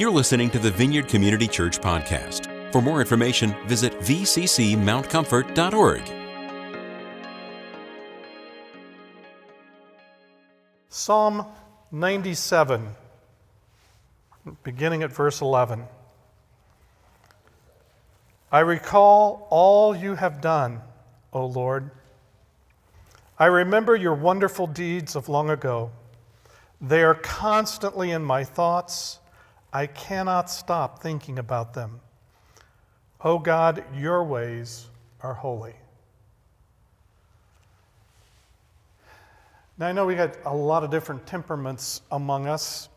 You're listening to the Vineyard Community Church podcast. For more information, visit vccmountcomfort.org. Psalm 97, beginning at verse 11. I recall all you have done, O Lord. I remember your wonderful deeds of long ago. They are constantly in my thoughts. I cannot stop thinking about them. O God, your ways are holy. Now, I know we got a lot of different temperaments among us,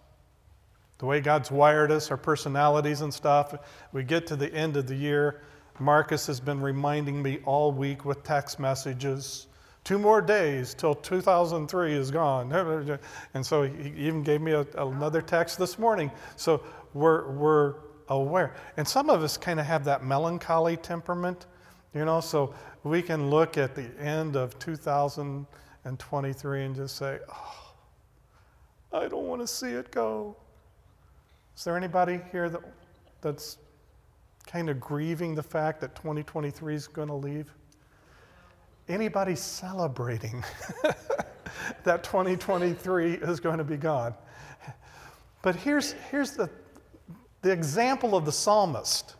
the way God's wired us, our personalities and stuff. We get to the end of the year. Marcus has been reminding me all week with text messages two more days till 2003 is gone. And so he even gave me a, another text this morning. So we're, we're aware. And some of us kind of have that melancholy temperament, you know, so we can look at the end of 2023 and just say, oh, I don't want to see it go. Is there anybody here that, that's kind of grieving the fact that 2023 is going to leave? Anybody celebrating that 2023 is going to be gone? But here's, here's the, the example of the psalmist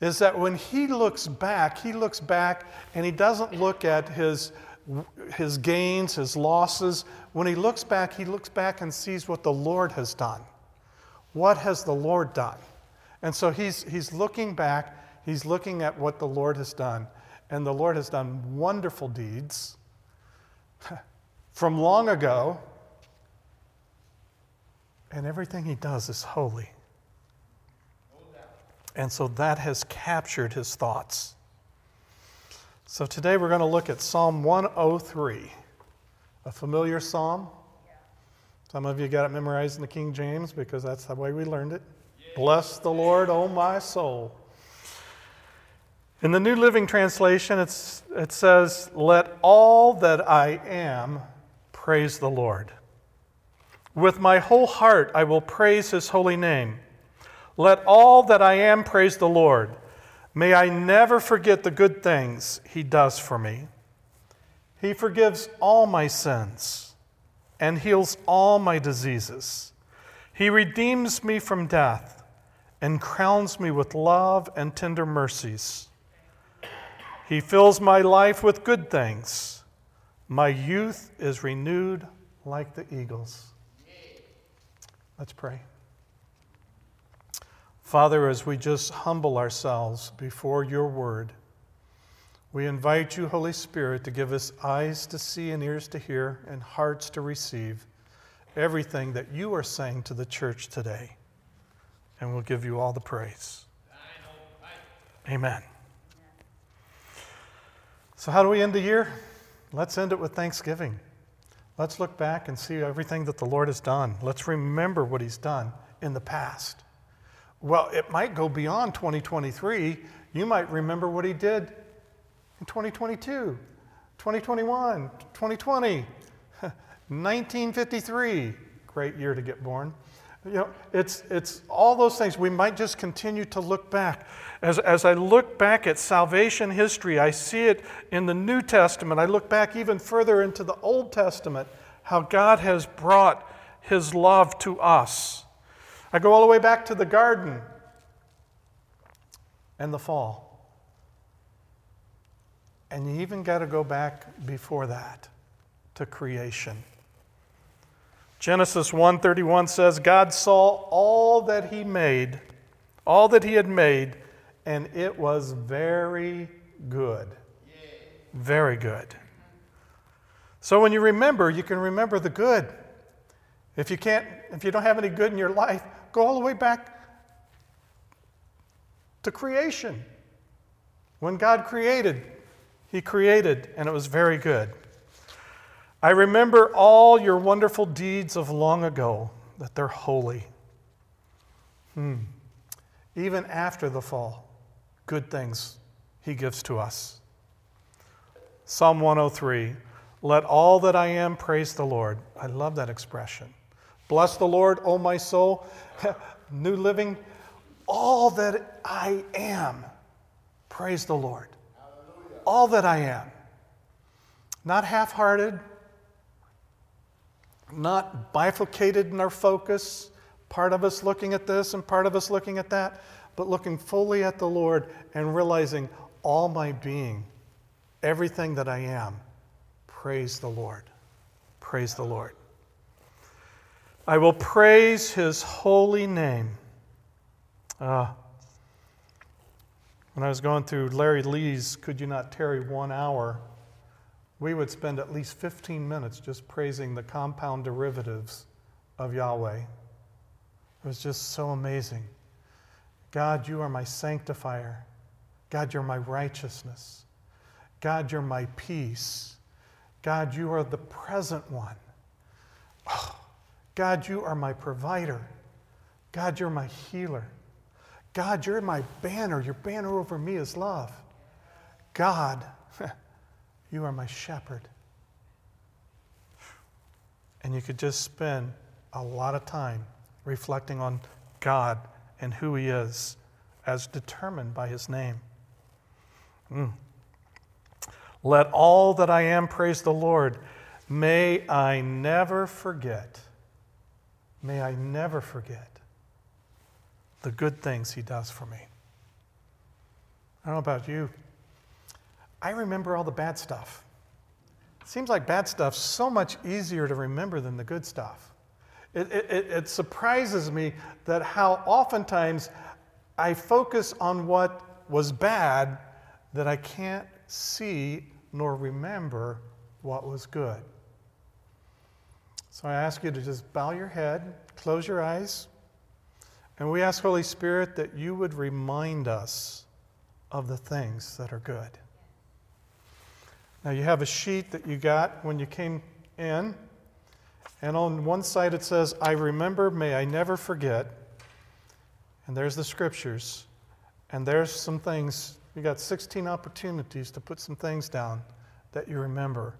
is that when he looks back, he looks back and he doesn't look at his, his gains, his losses. When he looks back, he looks back and sees what the Lord has done. What has the Lord done? And so he's, he's looking back, he's looking at what the Lord has done. And the Lord has done wonderful deeds from long ago. And everything he does is holy. And so that has captured his thoughts. So today we're going to look at Psalm 103, a familiar psalm. Some of you got it memorized in the King James because that's the way we learned it. Bless the Lord, O my soul. In the New Living Translation, it says, Let all that I am praise the Lord. With my whole heart I will praise his holy name. Let all that I am praise the Lord. May I never forget the good things he does for me. He forgives all my sins and heals all my diseases. He redeems me from death and crowns me with love and tender mercies. He fills my life with good things. My youth is renewed like the eagles. Let's pray. Father, as we just humble ourselves before your word, we invite you, Holy Spirit, to give us eyes to see and ears to hear and hearts to receive everything that you are saying to the church today. And we'll give you all the praise. Amen. So, how do we end the year? Let's end it with thanksgiving. Let's look back and see everything that the Lord has done. Let's remember what He's done in the past. Well, it might go beyond 2023. You might remember what he did in 2022, 2021, 2020, 1953. Great year to get born. You know, it's, it's all those things. We might just continue to look back. As, as I look back at salvation history, I see it in the New Testament. I look back even further into the Old Testament, how God has brought his love to us. I go all the way back to the garden and the fall. And you even got to go back before that to creation. Genesis 1:31 says God saw all that he made, all that he had made, and it was very good. Very good. So when you remember, you can remember the good. If you can't if you don't have any good in your life, Go all the way back to creation. When God created, He created, and it was very good. I remember all your wonderful deeds of long ago, that they're holy. Hmm. Even after the fall, good things He gives to us. Psalm 103 Let all that I am praise the Lord. I love that expression. Bless the Lord, O my soul. New living, all that I am. Praise the Lord. All that I am. Not half hearted, not bifurcated in our focus, part of us looking at this and part of us looking at that, but looking fully at the Lord and realizing all my being, everything that I am. Praise the Lord. Praise the Lord. I will praise his holy name. Uh, when I was going through Larry Lee's Could You Not Tarry One Hour, we would spend at least 15 minutes just praising the compound derivatives of Yahweh. It was just so amazing. God, you are my sanctifier. God, you're my righteousness. God, you're my peace. God, you are the present one. Oh, God, you are my provider. God, you're my healer. God, you're my banner. Your banner over me is love. God, you are my shepherd. And you could just spend a lot of time reflecting on God and who He is as determined by His name. Mm. Let all that I am praise the Lord. May I never forget, may I never forget the good things He does for me. I don't know about you. I remember all the bad stuff. It seems like bad stuff's so much easier to remember than the good stuff. It, it, it surprises me that how oftentimes I focus on what was bad that I can't see nor remember what was good. So I ask you to just bow your head, close your eyes, and we ask, Holy Spirit, that you would remind us of the things that are good. Now, you have a sheet that you got when you came in, and on one side it says, I remember, may I never forget. And there's the scriptures, and there's some things. You got 16 opportunities to put some things down that you remember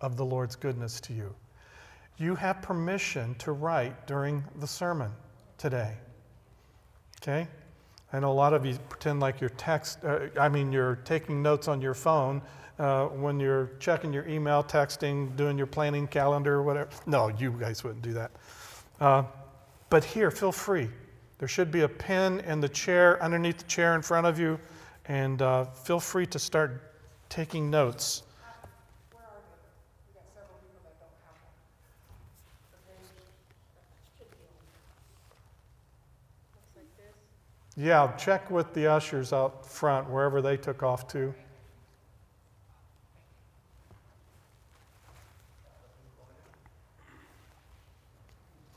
of the Lord's goodness to you. You have permission to write during the sermon today. Okay? I know a lot of you pretend like you're text, uh, I mean, you're taking notes on your phone uh, when you're checking your email, texting, doing your planning calendar, whatever. No, you guys wouldn't do that. Uh, but here, feel free. There should be a pen in the chair, underneath the chair in front of you, and uh, feel free to start taking notes. Yeah, check with the ushers out front, wherever they took off to.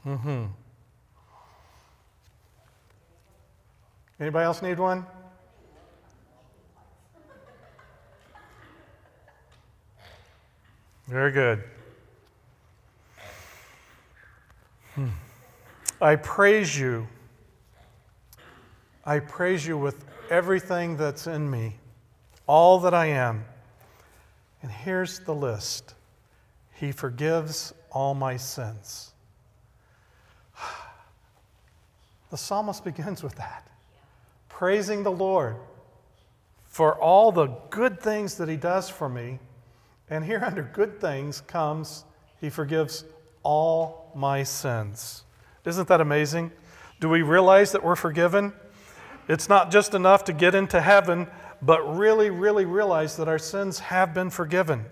Mm-hmm. Anybody else need one? Very good. Hmm. I praise you. I praise you with everything that's in me, all that I am. And here's the list He forgives all my sins. The psalmist begins with that, praising the Lord for all the good things that He does for me. And here, under good things, comes He forgives all my sins. Isn't that amazing? Do we realize that we're forgiven? It's not just enough to get into heaven, but really, really realize that our sins have been forgiven.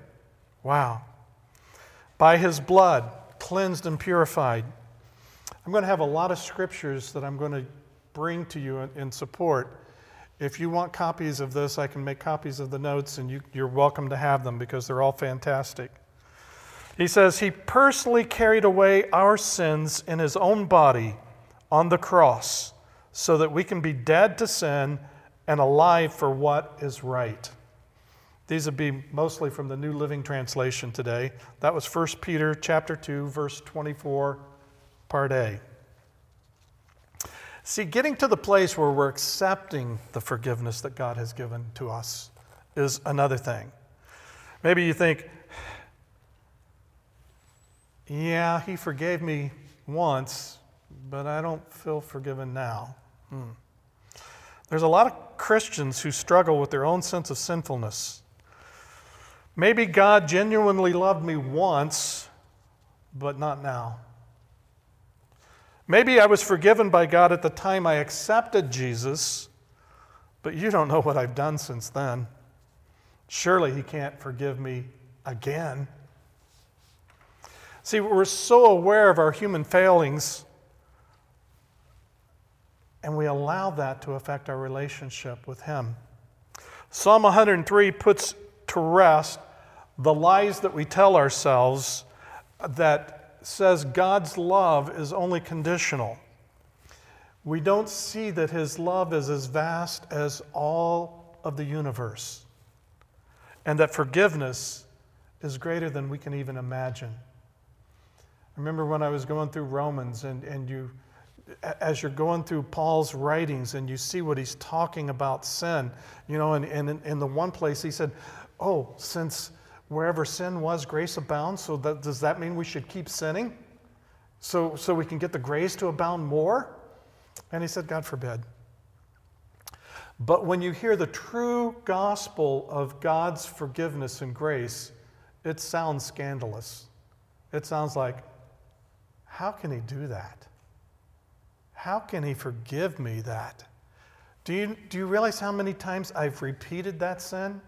Wow. By his blood, cleansed and purified. I'm going to have a lot of scriptures that I'm going to bring to you in, support. If you want copies of this, I can make copies of the notes, and you, you're welcome to have them because they're all fantastic. He says, He personally carried away our sins in His own body on the cross so that we can be dead to sin and alive for what is right. These would be mostly from the New Living Translation today. That was 1 Peter chapter 2 verse 24 part A. See, getting to the place where we're accepting the forgiveness that God has given to us is another thing. Maybe you think, yeah, he forgave me once, but I don't feel forgiven now. Hmm. There's a lot of Christians who struggle with their own sense of sinfulness. Maybe God genuinely loved me once, but not now. Maybe I was forgiven by God at the time I accepted Jesus, but you don't know what I've done since then. Surely He can't forgive me again. See, we're so aware of our human failings, and we allow that to affect our relationship with Him. Psalm 103 puts to rest the lies that we tell ourselves that says God's love is only conditional. We don't see that His love is as vast as all of the universe, and that forgiveness is greater than we can even imagine. I remember when I was going through Romans, and, and you, as you're going through Paul's writings and you see what he's talking about sin, you know, and, and in, in the one place he said, Oh, since wherever sin was, grace abounds. So that, does that mean we should keep sinning? So, so we can get the grace to abound more? And he said, God forbid. But when you hear the true gospel of God's forgiveness and grace, it sounds scandalous. It sounds like, how can he do that? How can he forgive me that? Do you, do you realize how many times I've repeated that sin?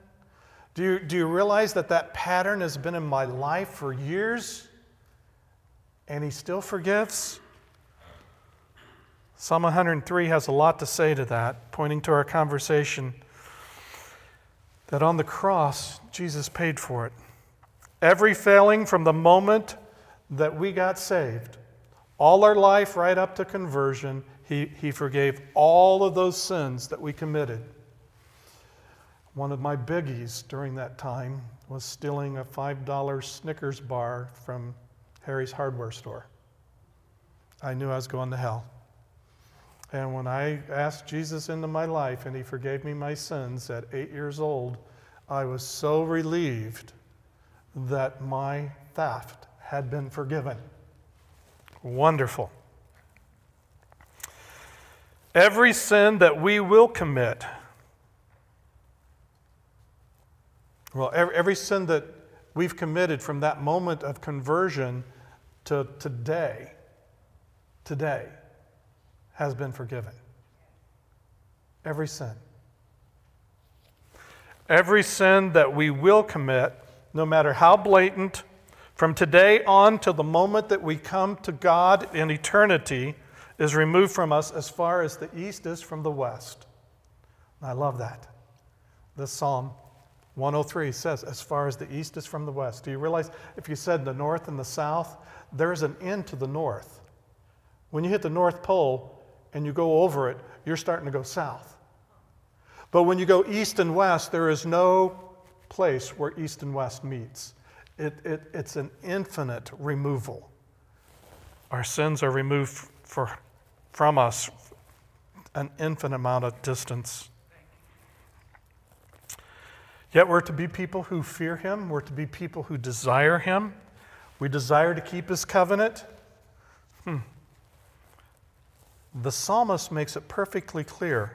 Do you, do you realize that that pattern has been in my life for years and He still forgives? Psalm 103 has a lot to say to that, pointing to our conversation that on the cross, Jesus paid for it. Every failing from the moment that we got saved, all our life right up to conversion, He, he forgave all of those sins that we committed. One of my biggies during that time was stealing a $5 Snickers bar from Harry's hardware store. I knew I was going to hell. And when I asked Jesus into my life and he forgave me my sins at eight years old, I was so relieved that my theft had been forgiven. Wonderful. Every sin that we will commit Well, every, every sin that we've committed from that moment of conversion to today, today, has been forgiven. Every sin. Every sin that we will commit, no matter how blatant, from today on to the moment that we come to God in eternity, is removed from us as far as the east is from the west. I love that. This psalm 103 says, as far as the east is from the west. Do you realize if you said the north and the south, there's an end to the north. When you hit the North Pole and you go over it, you're starting to go south. But when you go east and west, there is no place where east and west meets. It, it, it's an infinite removal. Our sins are removed for, from us an infinite amount of distance. Yet we're to be people who fear him, we're to be people who desire him. We desire to keep his covenant. Hmm. The psalmist makes it perfectly clear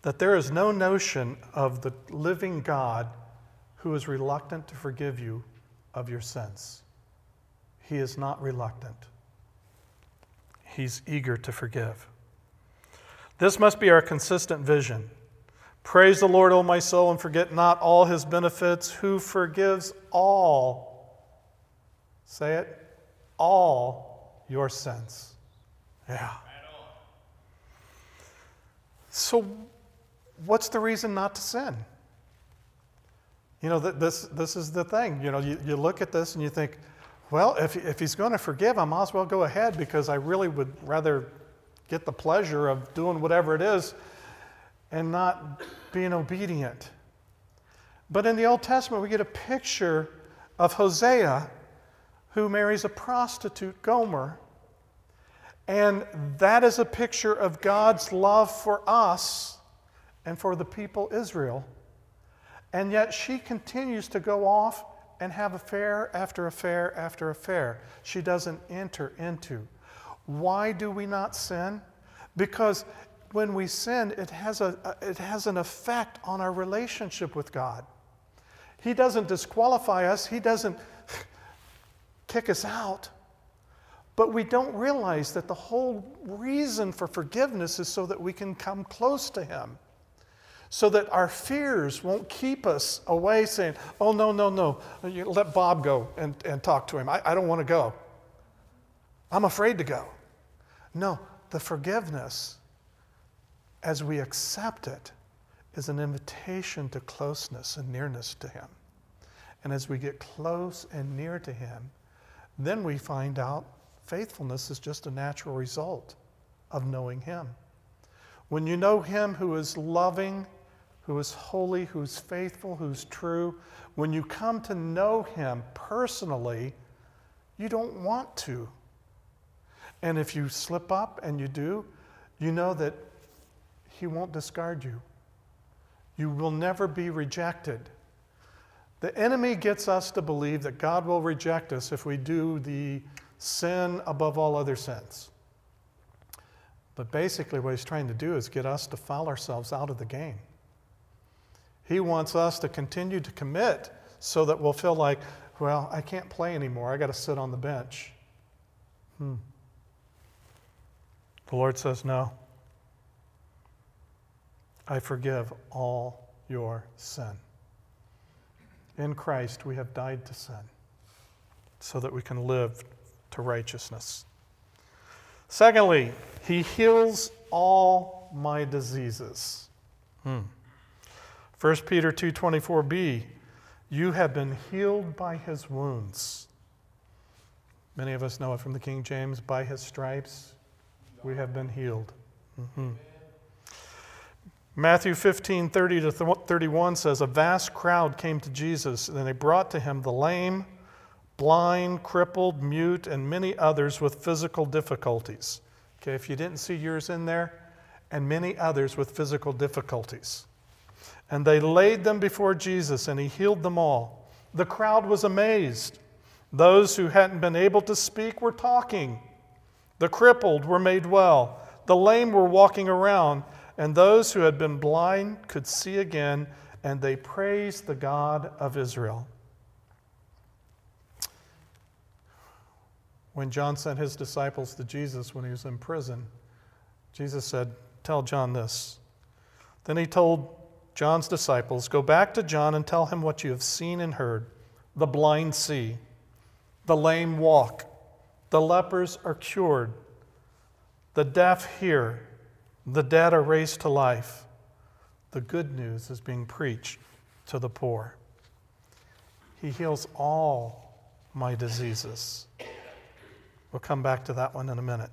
that there is no notion of the living God who is reluctant to forgive you of your sins. He is not reluctant, He's eager to forgive. This must be our consistent vision. Praise the Lord, O my soul, and forget not all his benefits, who forgives all, say it, all your sins. Yeah. So, what's the reason not to sin? You know, this, this is the thing. You know, you, you look at this and you think, well, if, if he's going to forgive, I might as well go ahead because I really would rather get the pleasure of doing whatever it is and not being obedient. But in the Old Testament, we get a picture of Hosea who marries a prostitute, Gomer. And that is a picture of God's love for us and for the people Israel. And yet she continues to go off and have affair after affair after affair. She doesn't enter into. Why do we not sin? Because when we sin, it has, a, it has an effect on our relationship with God. He doesn't disqualify us, He doesn't kick us out. But we don't realize that the whole reason for forgiveness is so that we can come close to Him. So that our fears won't keep us away saying, oh, no, no, no, you let Bob go and, and talk to him. I, I don't want to go. I'm afraid to go. No, the forgiveness, as we accept it, is an invitation to closeness and nearness to Him. And as we get close and near to Him, then we find out faithfulness is just a natural result of knowing Him. When you know Him who is loving, who is holy, who's faithful, who's true, when you come to know Him personally, you don't want to. And if you slip up and you do, you know that He won't discard you. You will never be rejected. The enemy gets us to believe that God will reject us if we do the sin above all other sins. But basically, what he's trying to do is get us to foul ourselves out of the game. He wants us to continue to commit so that we'll feel like, well, I can't play anymore. I got to sit on the bench. Hmm. The Lord says, no. I forgive all your sin. In Christ, we have died to sin so that we can live to righteousness. Secondly, he heals all my diseases. Hmm. 1 Peter 2:24b, you have been healed by his wounds. Many of us know it from the King James, by his stripes we have been healed. Mm-hmm. Matthew 15, 30 to 31 says, A vast crowd came to Jesus, and they brought to him the lame, blind, crippled, mute, and many others with physical difficulties. Okay, if you didn't see yours in there, and many others with physical difficulties. And they laid them before Jesus, and he healed them all. The crowd was amazed. Those who hadn't been able to speak were talking. The crippled were made well. The lame were walking around, and those who had been blind could see again, and they praised the God of Israel. When John sent his disciples to Jesus when he was in prison, Jesus said, Tell John this. Then he told John's disciples, Go back to John and tell him what you have seen and heard. The blind see, the lame walk, the lepers are cured, the deaf hear, the dead are raised to life. The good news is being preached to the poor. He heals all my diseases. We'll come back to that one in a minute.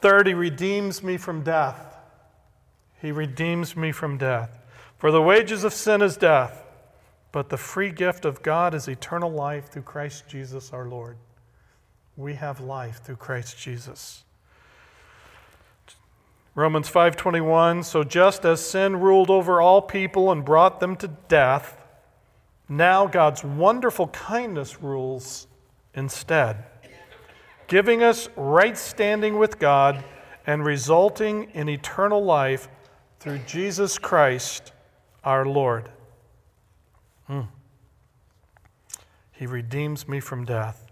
Third, he redeems me from death. He redeems me from death. For the wages of sin is death, but the free gift of God is eternal life through Christ Jesus our Lord. We have life through Christ Jesus. Romans 5:21 So just as sin ruled over all people and brought them to death, now God's wonderful kindness rules instead, giving us right standing with God and resulting in eternal life through Jesus Christ our Lord. Hmm. He redeems me from death.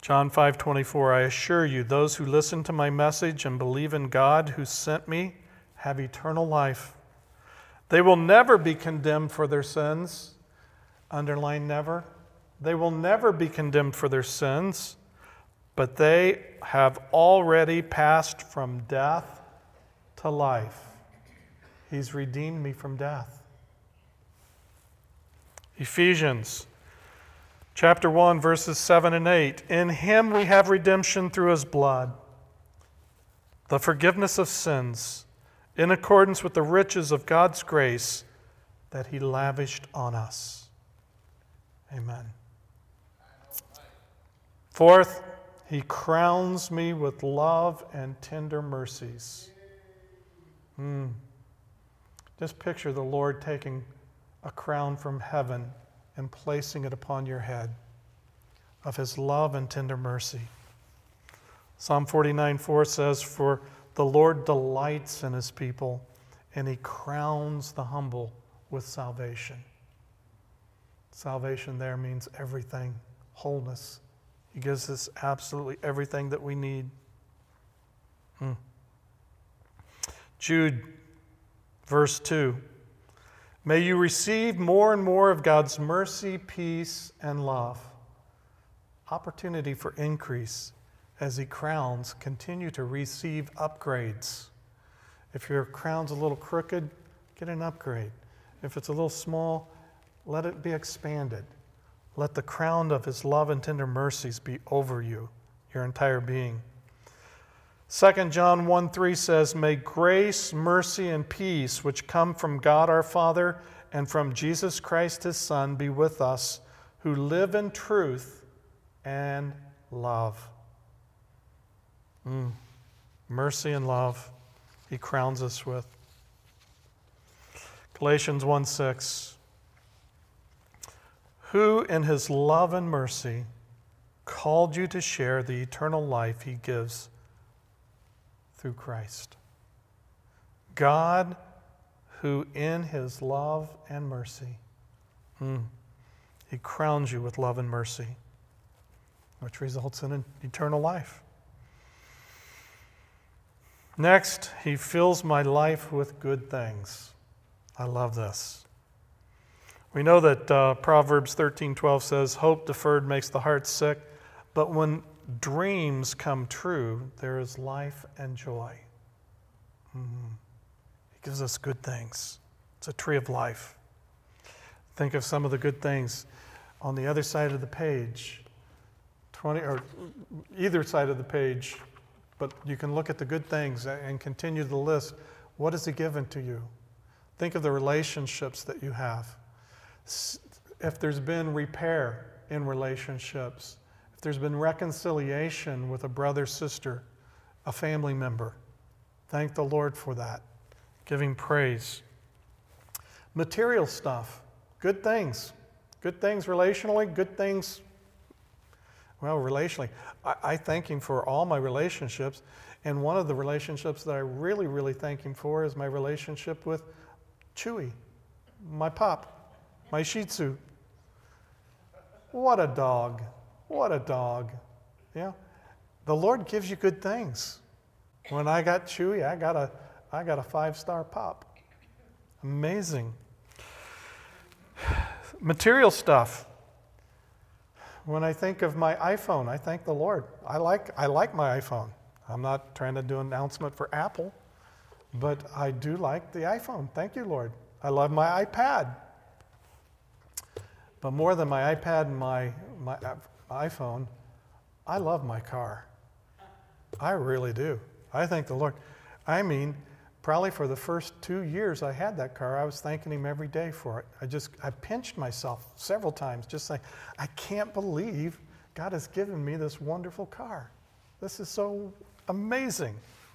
John 5:24 I assure you those who listen to my message and believe in God who sent me have eternal life. They will never be condemned for their sins. Underline never. They will never be condemned for their sins, but they have already passed from death to life. He's redeemed me from death. Ephesians chapter 1 verses 7 and 8. In him we have redemption through his blood, the forgiveness of sins, in accordance with the riches of God's grace that he lavished on us. Amen. Fourth, he crowns me with love and tender mercies. Mm. Just picture the Lord taking a crown from heaven and placing it upon your head of his love and tender mercy. Psalm 49 4 says, For the Lord delights in his people, and he crowns the humble with salvation. Salvation there means everything, wholeness. He gives us absolutely everything that we need. Hmm. Jude, verse 2. May you receive more and more of God's mercy, peace, and love. Opportunity for increase as He crowns, continue to receive upgrades. If your crown's a little crooked, get an upgrade. If it's a little small, let it be expanded. Let the crown of His love and tender mercies be over you, your entire being. 2 John 1 3 says, May grace, mercy, and peace, which come from God our Father and from Jesus Christ his Son, be with us who live in truth and love. Mm. Mercy and love, he crowns us with. Galatians 1 6. Who in his love and mercy called you to share the eternal life he gives through Christ. God, who in his love and mercy, mm, he crowns you with love and mercy, which results in an eternal life. Next, he fills my life with good things. I love this. We know that uh, Proverbs 13:12 says, "Hope deferred makes the heart sick, but when dreams come true, there is life and joy. Mm-hmm. He gives us good things. It's a tree of life. Think of some of the good things on the other side of the page, 20 or either side of the page, but you can look at the good things and continue the list. What has He given to you? Think of the relationships that you have. If there's been repair in relationships, there's been reconciliation with a brother, sister, a family member, thank the Lord for that. Giving praise. Material stuff, good things. Good things relationally, good things, well, relationally. I, I thank Him for all my relationships. And one of the relationships that I really, really thank Him for is my relationship with Chewy, my pop, my Shih Tzu. What a dog. What a dog. Yeah. The Lord gives you good things. When I got Chewy, I got a, I got a five star pop. Amazing. Material stuff. When I think of my iPhone, I thank the Lord. I like, I like my iPhone. I'm not trying to do an announcement for Apple, but I do like the iPhone. Thank you, Lord. I love my iPad. But more than my iPad and my, my iPhone, I love my car. I really do. I thank the Lord. I mean, probably for the first two years I had that car, I was thanking Him every day for it. I just, I pinched myself several times, just saying, I can't believe God has given me this wonderful car. This is so amazing.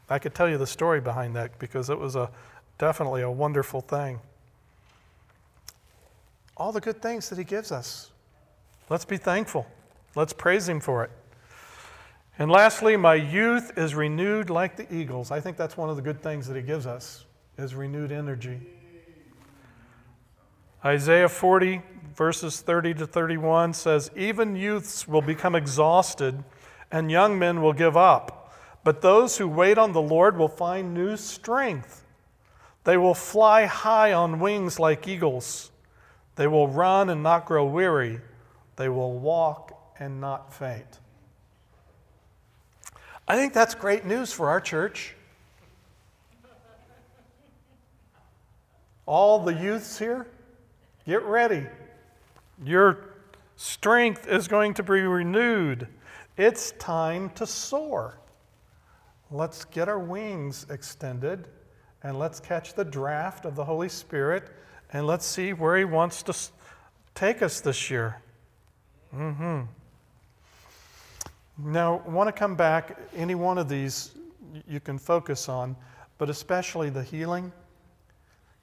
I could tell you the story behind that because it was a definitely a wonderful thing. All the good things that He gives us. Let's be thankful. Let's praise Him for it. And lastly, my youth is renewed like the eagles. I think that's one of the good things that He gives us is renewed energy. Isaiah 40, verses 30 to 31 says, Even youths will become exhausted, and young men will give up. But those who wait on the Lord will find new strength. They will fly high on wings like eagles. They will run and not grow weary. They will walk and not faint. I think that's great news for our church. All the youths here, get ready. Your strength is going to be renewed. It's time to soar. Let's get our wings extended and let's catch the draft of the Holy Spirit and let's see where He wants to take us this year. Mm-hmm. Now, I want to come back, any one of these you can focus on, but especially the healing.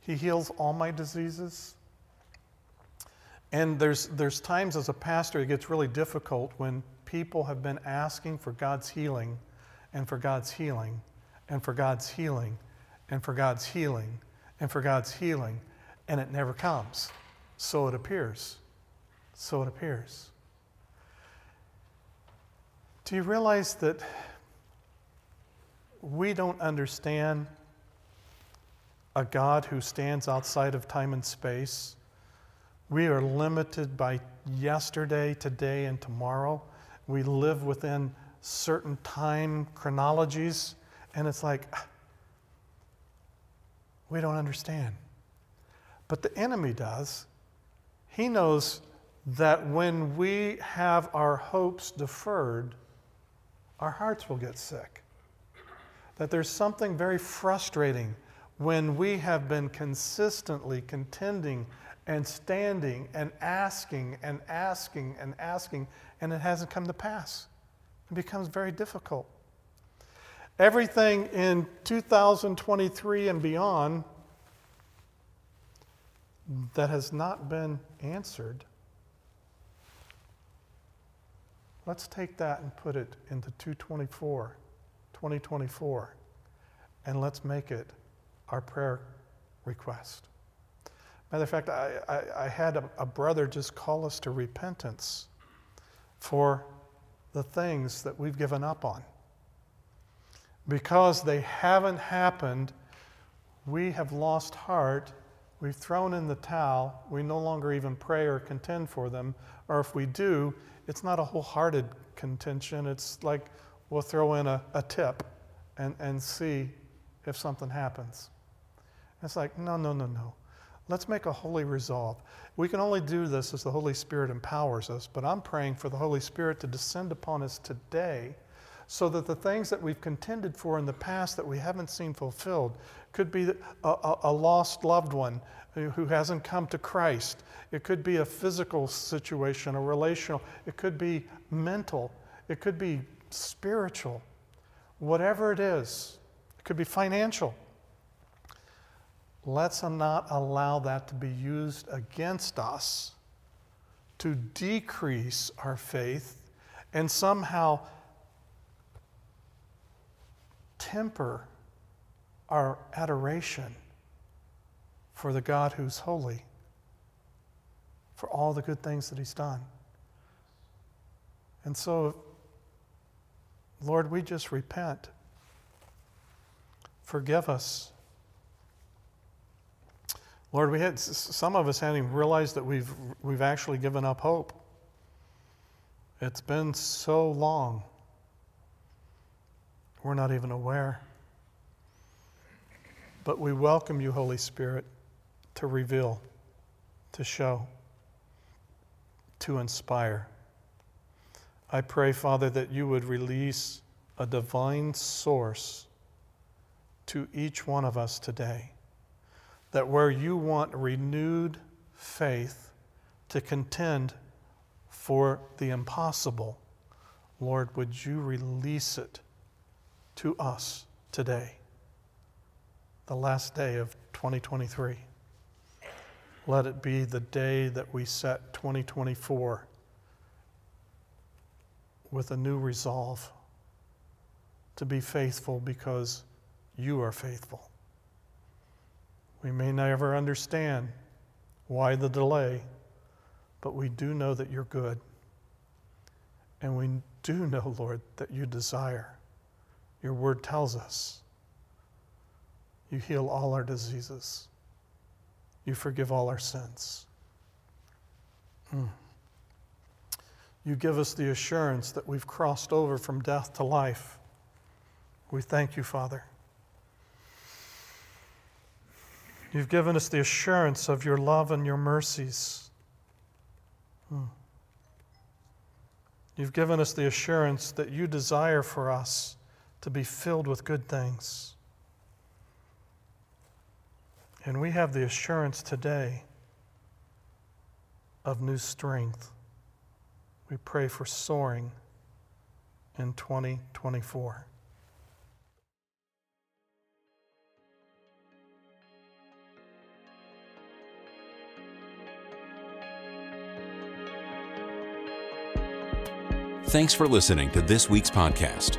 He heals all my diseases. And there's, there's times as a pastor it gets really difficult when people have been asking for God's healing and for God's healing and for God's healing and for God's healing and for God's healing, and it never comes. So it appears. So it appears. Do you realize that we don't understand a God who stands outside of time and space? We are limited by yesterday, today, and tomorrow. We live within certain time chronologies, and it's like, ah, we don't understand. But the enemy does. He knows that when we have our hopes deferred, our hearts will get sick. That there's something very frustrating when we have been consistently contending and standing and asking and asking and asking, and it hasn't come to pass. It becomes very difficult. Everything in 2023 and beyond that has not been answered, let's take that and put it into 224, 2024, and let's make it our prayer request. Matter of fact, I, I, I had a, a brother just call us to repentance for the things that we've given up on. Because they haven't happened, we have lost heart. We've thrown in the towel. We no longer even pray or contend for them. Or if we do, it's not a wholehearted contention. It's like we'll throw in a, a tip and, and see if something happens. It's like, no, no, no, no. Let's make a holy resolve. We can only do this as the Holy Spirit empowers us, but I'm praying for the Holy Spirit to descend upon us today so that the things that we've contended for in the past that we haven't seen fulfilled could be a, a, a lost loved one who hasn't come to Christ. It could be a physical situation, a relational, it could be mental, it could be spiritual. Whatever it is, it could be financial. Let's not allow that to be used against us to decrease our faith and somehow temper our adoration for the God who's holy, for all the good things that He's done. And so, Lord, we just repent. Forgive us Lord, we had some of us hadn't even realized that we've we've actually given up hope. It's been so long. We're not even aware. But we welcome you, Holy Spirit, to reveal, to show, to inspire. I pray, Father, that you would release a divine source to each one of us today that where you want renewed faith to contend for the impossible, Lord, would you release it to us today, the last day of 2023? Let it be the day that we set 2024 with a new resolve to be faithful because you are faithful. We may never understand why the delay, but we do know that you're good. And we do know, Lord, that you desire. Your word tells us you heal all our diseases, you forgive all our sins. Mm. You give us the assurance that we've crossed over from death to life. We thank you, Father. You've given us the assurance of your love and your mercies. Hmm. You've given us the assurance that you desire for us to be filled with good things. And we have the assurance today of new strength. We pray for soaring in 2024. Thanks for listening to this week's podcast.